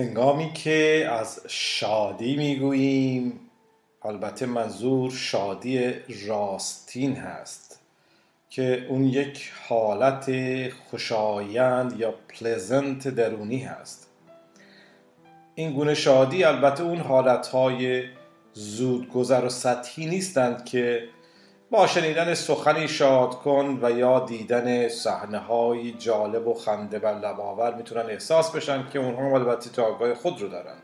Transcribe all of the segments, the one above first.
هنگامی که از شادی می‌گوییم البته منظور شادی راستین هست که اون یک حالت خوشایند یا پلزنت درونی هست. این گونه شادی البته اون حالتهای زودگذر و سطحی نیستند که با شنیدن سخنی شاد کن و یا دیدن صحنه های جالب و خنده بر لباور می‌تونن احساس بشن که اونها البته جایگاه خود رو دارن.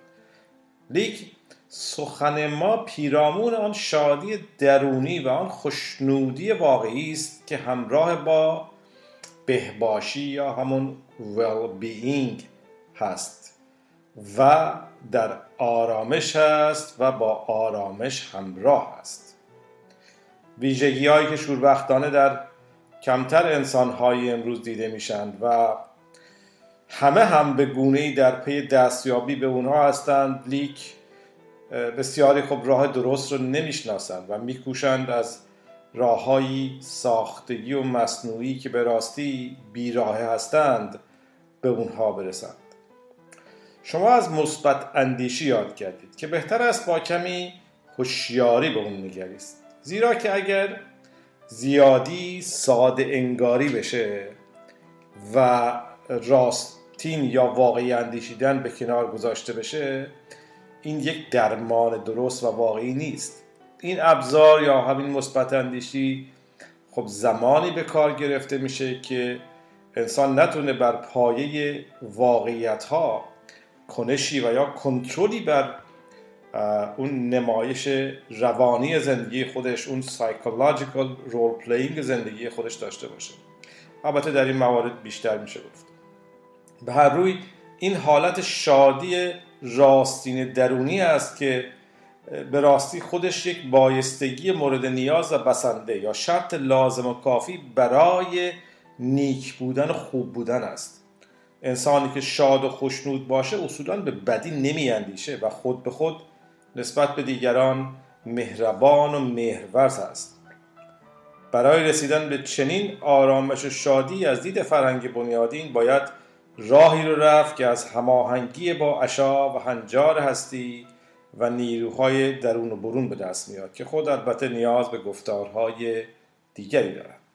لیک سخن ما پیرامون آن شادی درونی و آن خوشنودی واقعی است که همراه با بهباشی یا همون well being هست و در آرامش هست و با آرامش همراه است ویژگی هایی که شوربختانه در کمتر انسان های امروز دیده میشند و همه هم به گونه در پی دستیابی به اونها هستند لیک بسیاری خب راه درست رو نمی‌شناسند و میکوشند از راههایی ساختگی و مصنوعی که به راستی بیراه هستند به اونها برسند. شما از مثبت اندیشی یاد کردید که بهتر است با کمی هوشیاری به اون نگریست. زیرا که اگر زیادی ساده انگاری بشه و راستین یا واقعی اندیشیدن به کنار گذاشته بشه این یک درمان درست و واقعی نیست. این ابزار یا همین مثبت اندیشی خب زمانی به کار گرفته میشه که انسان نتونه بر پایه واقعیت ها کنشی و یا کنترلی بر اون نمایش روانی زندگی خودش اون psychological role playing زندگی خودش داشته باشه. البته در این موارد بیشتر میشه گفت. به هر روی این حالت شادی راستین درونی است که به راستی خودش یک بایستگی مورد نیاز و بسنده یا شرط لازم و کافی برای نیک بودن و خوب بودن است. انسانی که شاد و خوشنود باشه اصولا به بدی نمی اندیشه و خود به خود نسبت به دیگران مهربان و مهرورز است. برای رسیدن به چنین آرامش و شادی از دید فرهنگ بنیادین باید راهی رو رفت که از هماهنگی با اشا و هنجار هستی و نیروهای درون و برون به دست میاد که خود البته نیاز به گفتارهای دیگری دارد.